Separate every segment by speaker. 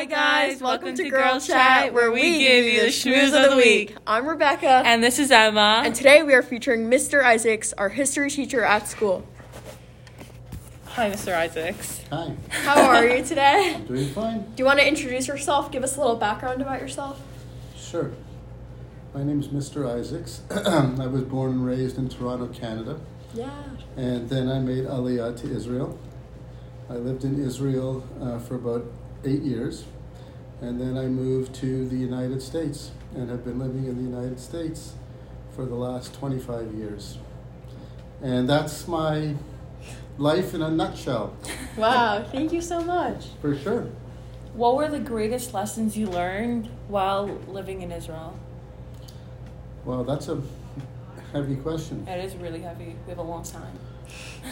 Speaker 1: Hi guys, welcome, to Girl Chat, where we give you the schmooze of the week.
Speaker 2: I'm Rebecca,
Speaker 1: And this is Emma.
Speaker 2: and today we are featuring Mr. Isaacs, our history teacher at school.
Speaker 1: Hi, Mr. Isaacs.
Speaker 3: Hi,
Speaker 2: How are you today?
Speaker 3: I'm doing fine.
Speaker 2: Do you want to introduce yourself? Give us a little background about yourself.
Speaker 3: Sure. My name is Mr. Isaacs. I was born and raised in Toronto, Canada,
Speaker 2: Yeah.
Speaker 3: and then I made Aliyah to Israel. I lived in Israel uh, for about eight years, and then I moved to the United States and have been living in the United States for the last 25 years. And that's my life in a nutshell,
Speaker 2: Wow. Thank you so much.
Speaker 3: for sure.
Speaker 1: What were the greatest lessons you learned while living in Israel?
Speaker 3: Well, that's a heavy question.
Speaker 1: It is really heavy. We have a long time.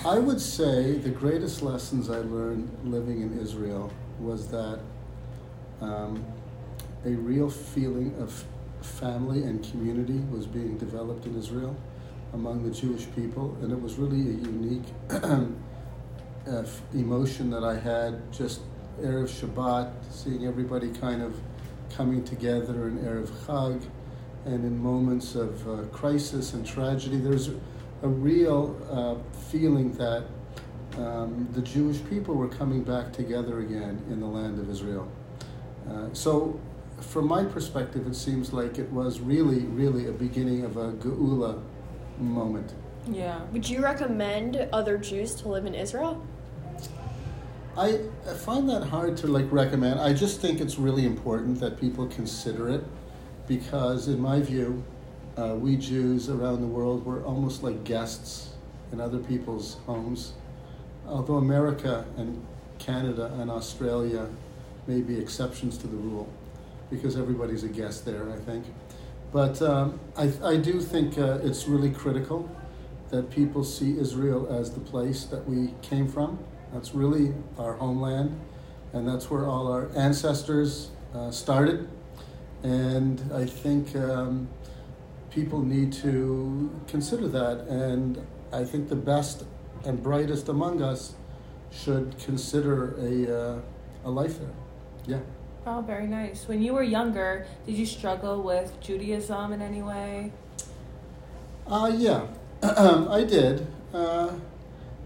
Speaker 3: I would say the greatest lessons I learned living in Israel was that um, a real feeling of family and community was being developed in Israel among the Jewish people, and it was really a unique uh, emotion that I had just Erev Shabbat, seeing everybody kind of coming together in Erev Chag, and in moments of uh, crisis and tragedy. There's a real uh, feeling that um, the Jewish people were coming back together again in the land of Israel. Uh, so, from my perspective, it seems like it was really, really a beginning of a geula moment.
Speaker 1: Yeah.
Speaker 2: Would you recommend other Jews to live in Israel?
Speaker 3: I I find that hard to like recommend. I just think it's really important that people consider it because, in my view, uh, we Jews around the world we're almost like guests in other people's homes. Although America and Canada and Australia may be exceptions to the rule because everybody's a guest there, I think. But um, I, I do think uh, it's really critical that people see Israel as the place that we came from. That's really our homeland, and that's where all our ancestors uh, started. And I think um, people need to consider that. And I think the best and brightest among us should consider a, uh, a life there. Yeah.
Speaker 1: Oh, very nice. When you were younger, did you struggle with Judaism in any way?
Speaker 3: Uh, yeah, I did uh,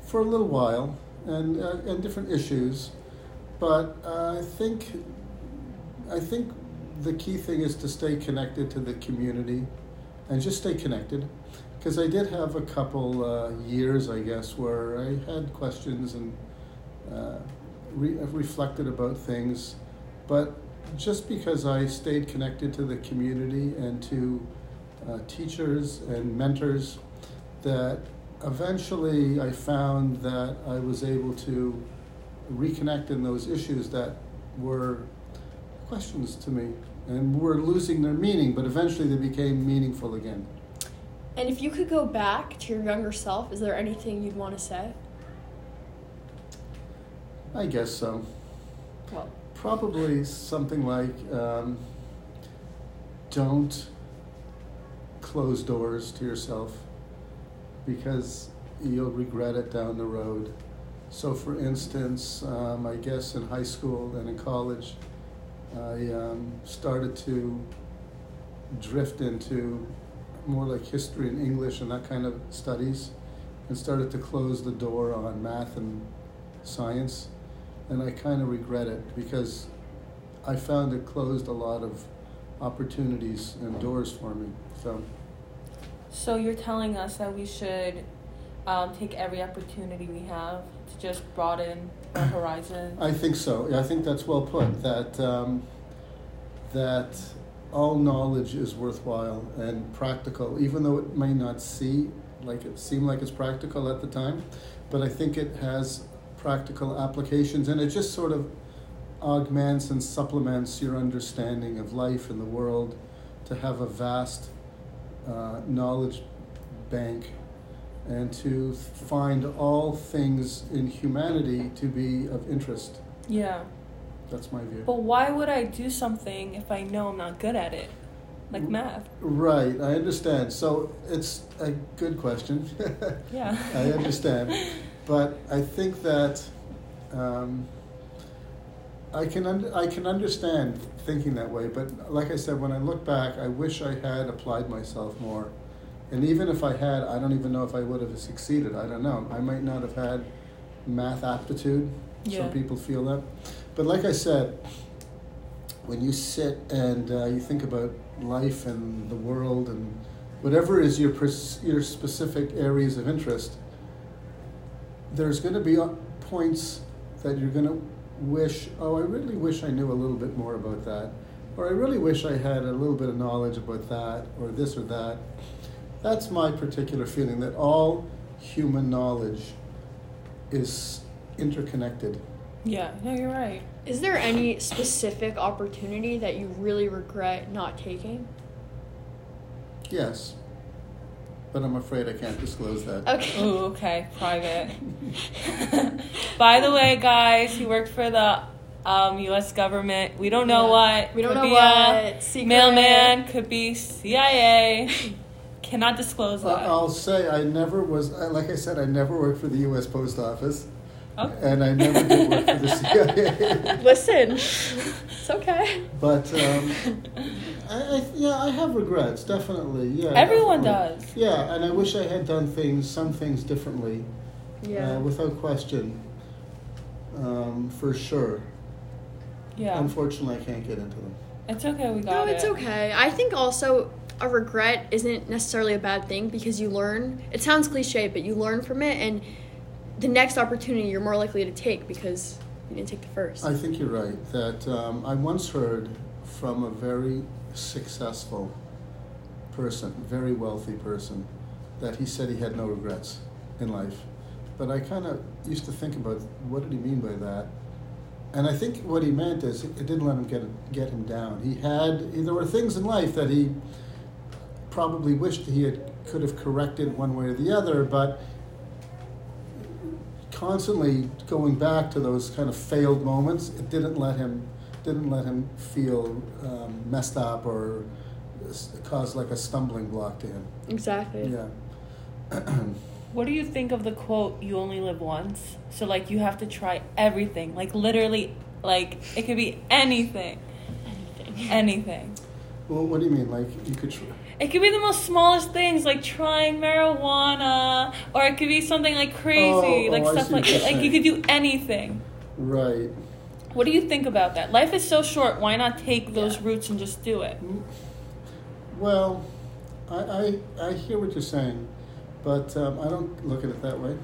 Speaker 3: for a little while, and uh, and different issues, but uh, I think I think the key thing is to stay connected to the community, and just stay connected, because I did have a couple uh, years, I guess, where I had questions and uh, re- reflected about things, but just because I stayed connected to the community and to uh, teachers and mentors that eventually I found that I was able to reconnect in those issues that were questions to me and were losing their meaning, but eventually they became meaningful again.
Speaker 2: And if you could go back to your younger self, is there anything you'd want to say?
Speaker 3: I guess so.
Speaker 2: Well,
Speaker 3: Probably something like um, don't close doors to yourself because you'll regret it down the road. So, for instance, um, I guess in high school and in college, I um, started to drift into more like history and English and that kind of studies and started to close the door on math and science. And I kind of regret it because I found it closed a lot of opportunities and doors for me. So,
Speaker 1: So you're telling us that we should um, take every opportunity we have to just broaden our horizon.
Speaker 3: I think so. I think that's well put. That um, that all knowledge is worthwhile and practical, even though it may not see like it seem like it's practical at the time. But I think it has practical applications, and it just sort of augments and supplements your understanding of life and the world. To have a vast uh, knowledge bank and to find all things in humanity to be of interest.
Speaker 1: Yeah.
Speaker 3: That's my view.
Speaker 1: But why would I do something if I know I'm not good at it? Like math.
Speaker 3: Right, I understand. So it's a good question.
Speaker 1: Yeah.
Speaker 3: I understand. But I think that um, I can un- I can understand thinking that way, but like I said, when I look back, I wish I had applied myself more. And even if I had, I don't even know if I would have succeeded. I don't know. I might not have had math aptitude.
Speaker 1: Yeah.
Speaker 3: Some people feel that. But like I said, when you sit and uh, you think about life and the world and whatever is your your specific areas of interest, there's going to be uh, points that you're going to wish, oh, I really wish I knew a little bit more about that, or I really wish I had a little bit of knowledge about that, or this or that. That's my particular feeling that all human knowledge is interconnected.
Speaker 1: Yeah, no, you're right.
Speaker 2: Is there any specific opportunity that you really regret not taking?
Speaker 3: Yes. But I'm afraid I can't disclose that.
Speaker 2: Okay.
Speaker 1: Ooh, okay, private. By the way, guys, he worked for the um, U.S. government. We don't know
Speaker 2: Yeah.
Speaker 1: what.
Speaker 2: We don't
Speaker 1: Could
Speaker 2: know
Speaker 1: be
Speaker 2: what.
Speaker 1: A
Speaker 2: Secret.
Speaker 1: mailman could be CIA. Cannot disclose
Speaker 3: Well,
Speaker 1: that.
Speaker 3: I'll say I never was, like I said, I never worked for the U.S. Post Office,
Speaker 1: Okay.
Speaker 3: and I never did work for the CIA.
Speaker 2: Listen, it's okay.
Speaker 3: But um, I, I, yeah, I have regrets, definitely. Yeah,
Speaker 1: Everyone
Speaker 3: definitely.
Speaker 1: does.
Speaker 3: Yeah, and I wish I had done things, some things differently,
Speaker 2: Yeah.
Speaker 3: uh, without question, um, for sure.
Speaker 1: Yeah,
Speaker 3: Unfortunately, I can't get into them.
Speaker 1: it's okay. We
Speaker 2: no,
Speaker 1: got it.
Speaker 2: No, it's okay. I think also a regret isn't necessarily a bad thing because you learn. It sounds cliche, but you learn from it, and the next opportunity you're more likely to take because you didn't take the first.
Speaker 3: I think you're right. That um, I once heard from a very successful person, very wealthy person, that he said he had no regrets in life. But I kind of used to think about what did he mean by that, and I think what he meant is it didn't let him get get him down. He had there were things in life that he probably wished he had could have corrected one way or the other, but constantly going back to those kind of failed moments, it didn't let him didn't let him feel um, messed up or cause like a stumbling block to him.
Speaker 2: exactly.
Speaker 3: Yeah.
Speaker 1: What do you think of the quote, you only live once? So, like, you have to try everything. Like, literally, like, it could be anything.
Speaker 2: Anything.
Speaker 1: Anything.
Speaker 3: Well, what do you mean? Like you could? Tr-
Speaker 1: It could be the most smallest things, like trying marijuana, or it could be something like crazy,
Speaker 3: Oh,
Speaker 1: like
Speaker 3: oh, I
Speaker 1: stuff
Speaker 3: see
Speaker 1: like
Speaker 3: what you're
Speaker 1: like you could do anything.
Speaker 3: right.
Speaker 1: What do you think about that? Life is so short. Why not take those
Speaker 2: Yeah.
Speaker 1: routes and just do it?
Speaker 3: Well, I, I, I hear what you're saying, but um, I don't look at it that way.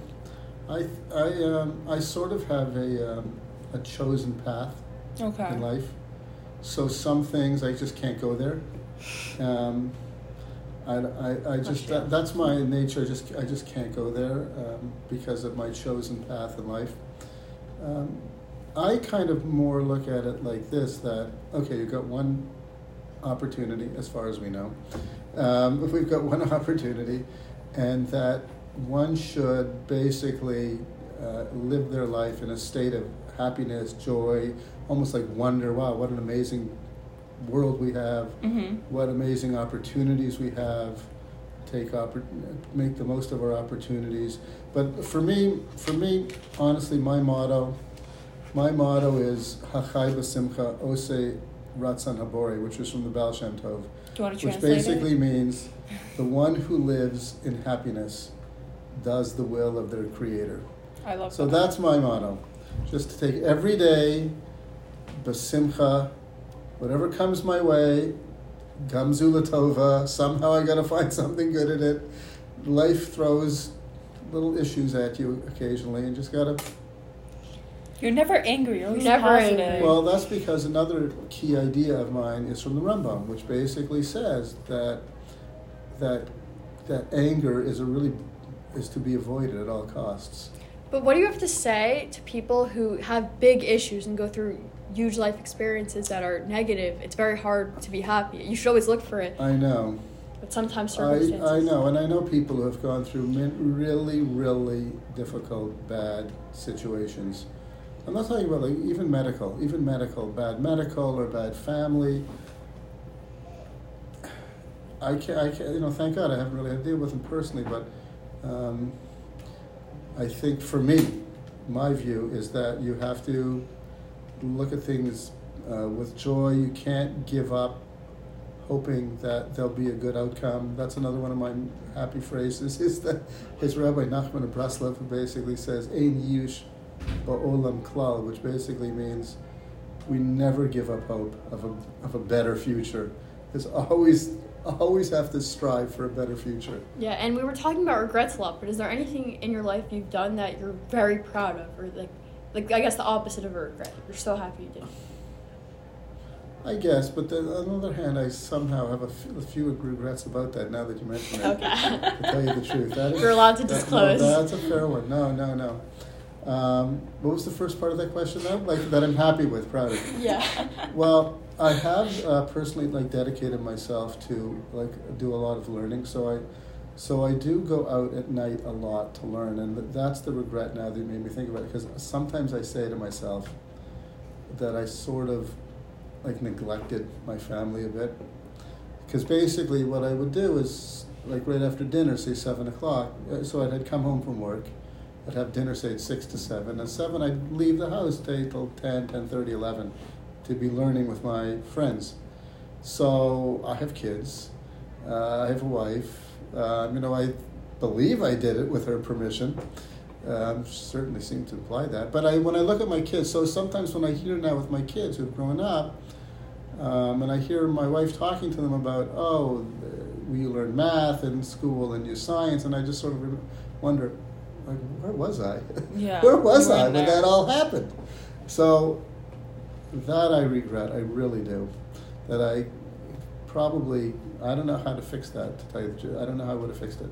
Speaker 3: I, I, um, I sort of have a, um, a chosen path
Speaker 1: Okay.
Speaker 3: in life. So some things I just can't go there. Um, I, I, I just that, that's my nature. I just I just can't go there um, because of my chosen path in life. Um, I kind of more look at it like this: that okay, you've got one opportunity, as far as we know. Um, if we've got one opportunity, and that one should basically uh, live their life in a state of happiness, joy, almost like wonder. Wow, what an amazing world we have!
Speaker 1: Mm-hmm.
Speaker 3: What amazing opportunities we have! Take oppor- make the most of our opportunities. But for me, for me, honestly, my motto, my motto is Hachai b'simcha ose ratzon habore, which is from the Baal Shem Tov
Speaker 1: Do you want to
Speaker 3: which basically
Speaker 1: it?
Speaker 3: means the one who lives in happiness does the will of their creator.
Speaker 1: I love
Speaker 3: So
Speaker 1: that.
Speaker 3: that's my motto. Just to take every day, basimcha, whatever comes my way, gamzulatova, somehow I gotta find something good in it. Life throws little issues at you occasionally and just gotta
Speaker 1: You're never angry. You're always
Speaker 2: Never
Speaker 1: positive.
Speaker 2: angry.
Speaker 3: Well, that's because another key idea of mine is from the Rambam, which basically says that that that anger is a really is to be avoided at all costs.
Speaker 2: But what do you have to say to people who have big issues and go through huge life experiences that are negative? It's very hard to be happy. You should always look for it,
Speaker 3: I know,
Speaker 2: but sometimes
Speaker 3: I,
Speaker 2: circumstances.
Speaker 3: I know, and I know people who have gone through min- really, really difficult, bad situations. And I'm not talking about like even medical, even medical, bad medical or bad family. I can't, I can't, you know, thank God I haven't really had to deal with them personally, but um, I think for me, my view is that you have to look at things uh, with joy. You can't give up hoping that there'll be a good outcome. That's another one of my happy phrases. Is that his Rabbi Nachman of Breslov who basically says "Ein yush ba'olam klal," which basically means we never give up hope of a of a better future. There's always always have to strive for a better future.
Speaker 2: Yeah, and we were talking about regrets a lot, but is there anything in your life you've done that you're very proud of, or like, like I guess the opposite of a regret? You're so happy you did.
Speaker 3: I guess, but then, on the other hand, I somehow have a few regrets about that now that you mention it.
Speaker 2: Okay.
Speaker 3: to tell you the truth, that is,
Speaker 2: You're allowed to
Speaker 3: that- no,
Speaker 2: disclose.
Speaker 3: that's a fair one. No, no, no. Um, what was the first part of that question? Though, like that I'm happy with, proud of.
Speaker 2: Yeah.
Speaker 3: Well, I have uh, personally like dedicated myself to like do a lot of learning. So I, so I do go out at night a lot to learn, and that's the regret now that made me think about it. Because sometimes I say to myself that I sort of like neglected my family a bit. Because basically, what I would do is like right after dinner, say seven o'clock. uh, So I'd, come home from work. I'd have dinner, say at six to seven. At seven, I'd leave the house, stay till 10, 10.30, 11 to be learning with my friends. So I have kids. Uh, I have a wife. Um, you know, I believe I did it with her permission. Um, certainly seemed to imply that. But I, when I look at my kids, so sometimes when I hear now with my kids who've grown up, um, and I hear my wife talking to them about, oh, we learn math in school and you science, and I just sort of wonder, like, where was I?
Speaker 1: Yeah,
Speaker 3: where was I when
Speaker 1: there.
Speaker 3: that all happened? So that I regret. I really do. That I probably I don't know how to fix that. To tell you the truth, I don't know how I would have fixed it.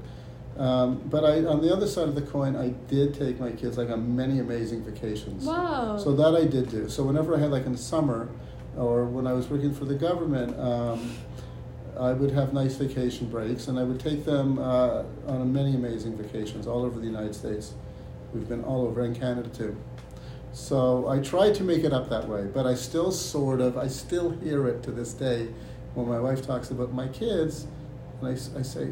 Speaker 3: Um, but I, on the other side of the coin, I did take my kids like on many amazing vacations.
Speaker 2: Wow.
Speaker 3: So that I did do. So whenever I had like in the summer, or when I was working for the government, um, I would have nice vacation breaks, and I would take them uh, on many amazing vacations all over the United States. We've been all over, and Canada too. So I tried to make it up that way, but I still sort of, I still hear it to this day when my wife talks about my kids, and I, I say,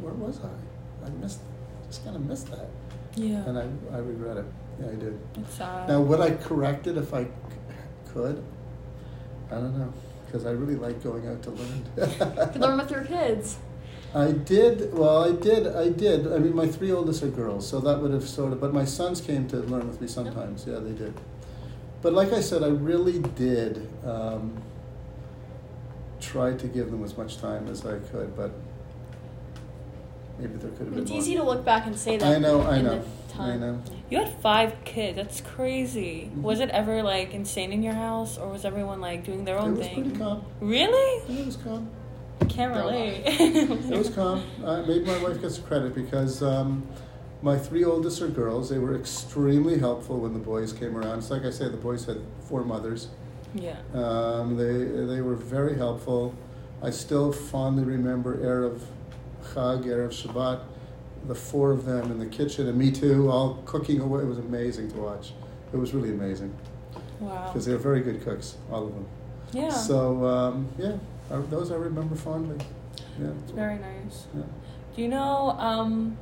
Speaker 3: where was I? I missed, just kind of missed that,
Speaker 1: Yeah.
Speaker 3: and I, I regret it. Yeah, I did.
Speaker 1: it's sad.
Speaker 3: Now, would I correct it if I c- could? I don't know, because I really like going out to learn.
Speaker 2: You learn with your kids.
Speaker 3: I did. Well, I did. I did. I mean, my three oldest are girls, so that would have sort of. But my sons came to learn with me sometimes. Yeah, they did. But like I said, I really did um, try to give them as much time as I could. But maybe there could have been
Speaker 2: It's
Speaker 3: more.
Speaker 2: easy to look back and say that.
Speaker 3: I know. I know. I know.
Speaker 1: You had five kids. That's crazy.
Speaker 3: Mhm.
Speaker 1: Was it ever like insane in your house, or was everyone like doing their own
Speaker 3: It
Speaker 1: own
Speaker 3: was
Speaker 1: thing?
Speaker 3: pretty calm.
Speaker 1: Really?
Speaker 3: Yeah, it was calm.
Speaker 1: Can't relate.
Speaker 3: It was calm. Uh, maybe my wife gets credit because um, my three oldest are girls. They were extremely helpful when the boys came around. It's like I said, the boys had four mothers.
Speaker 1: Yeah.
Speaker 3: Um, they they were very helpful. I still fondly remember erev Chag, erev Shabbat, the four of them in the kitchen, and me too, all cooking away. It was amazing to watch. It was really amazing
Speaker 1: Wow.
Speaker 3: because they were very good cooks, all of them.
Speaker 1: Yeah.
Speaker 3: So um, yeah, I, those I remember fondly. Yeah.
Speaker 1: it's very nice.
Speaker 3: yeah.
Speaker 1: Do you know um,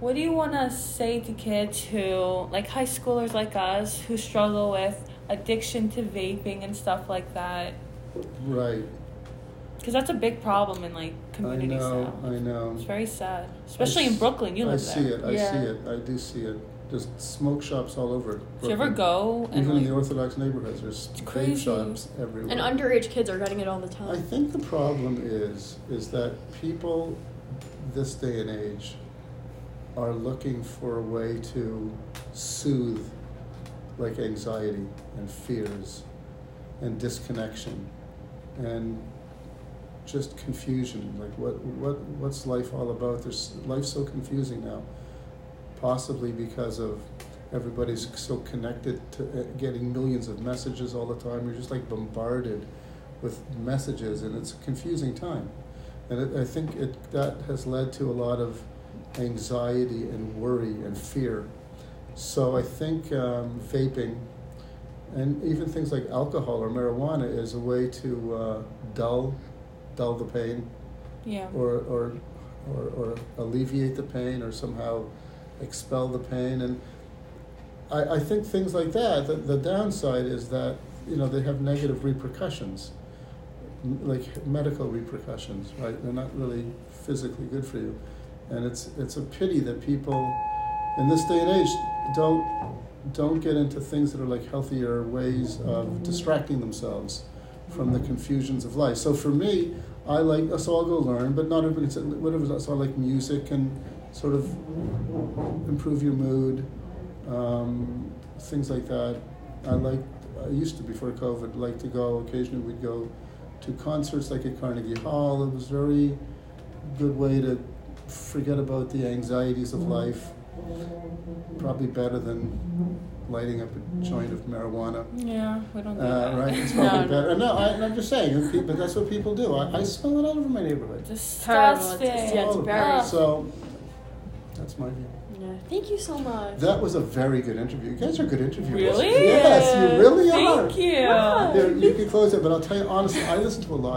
Speaker 1: what do you want to say to kids who, like high schoolers like us, who struggle with addiction to vaping and stuff like that?
Speaker 3: Right.
Speaker 1: Because that's a big problem in like communities.
Speaker 3: I
Speaker 1: communities
Speaker 3: know.
Speaker 1: now.
Speaker 3: I know.
Speaker 1: It's very sad, especially
Speaker 3: I
Speaker 1: in Brooklyn. You live
Speaker 3: I
Speaker 1: live
Speaker 3: see
Speaker 1: there.
Speaker 3: it. I
Speaker 2: Yeah.
Speaker 3: see it. I do see it. There's smoke shops all over.
Speaker 1: Do you ever go and
Speaker 3: Even in the Orthodox neighborhoods, there's vape
Speaker 1: crazy.
Speaker 3: shops everywhere.
Speaker 2: And underage kids are getting it all the time.
Speaker 3: I think the problem is is that people this day and age are looking for a way to soothe like anxiety and fears and disconnection and just confusion like what what what's life all about? There's life's so confusing now possibly because of everybody's so connected to uh, getting millions of messages all the time. You're just like bombarded with messages and it's a confusing time. And it, i think it that has led to a lot of anxiety and worry and fear so i think um, vaping and even things like alcohol or marijuana is a way to uh, dull dull the pain
Speaker 1: yeah.
Speaker 3: or, or, or, or alleviate the pain or somehow expel the pain. And I, I think things like that, the, the downside is that, you know, they have negative repercussions, like medical repercussions, right? They're not really physically good for you. And it's, it's a pity that people in this day and age don't, don't get into things that are like healthier ways of distracting themselves from the confusions of life. So for me, I like, so I'll go learn, but not everybody, whatever, so I like music and sort of improve your mood, um, things like that. I like, I used to before COVID, like to go, occasionally we'd go to concerts like at Carnegie Hall. It was very good way to forget about the anxieties of life. Probably better than lighting up a joint of marijuana.
Speaker 1: Yeah, we don't do
Speaker 3: Uh,
Speaker 1: that.
Speaker 3: right, it's probably
Speaker 1: no.
Speaker 3: better. No, I, I'm just saying, but that's what people do. I, I smell it all over my neighborhood.
Speaker 2: Terrible.
Speaker 1: Disgusting.
Speaker 2: Yeah, it's
Speaker 3: All over.
Speaker 2: very-
Speaker 1: Ugh.
Speaker 3: So, that's my view.
Speaker 2: Yeah. Thank you so much.
Speaker 3: That was a very good interview. You guys are good interviewers.
Speaker 1: Really?
Speaker 3: Yes, you really are.
Speaker 1: Thank you.
Speaker 2: Wow.
Speaker 3: There, you can close it, but I'll tell you honestly, I listen to a lot of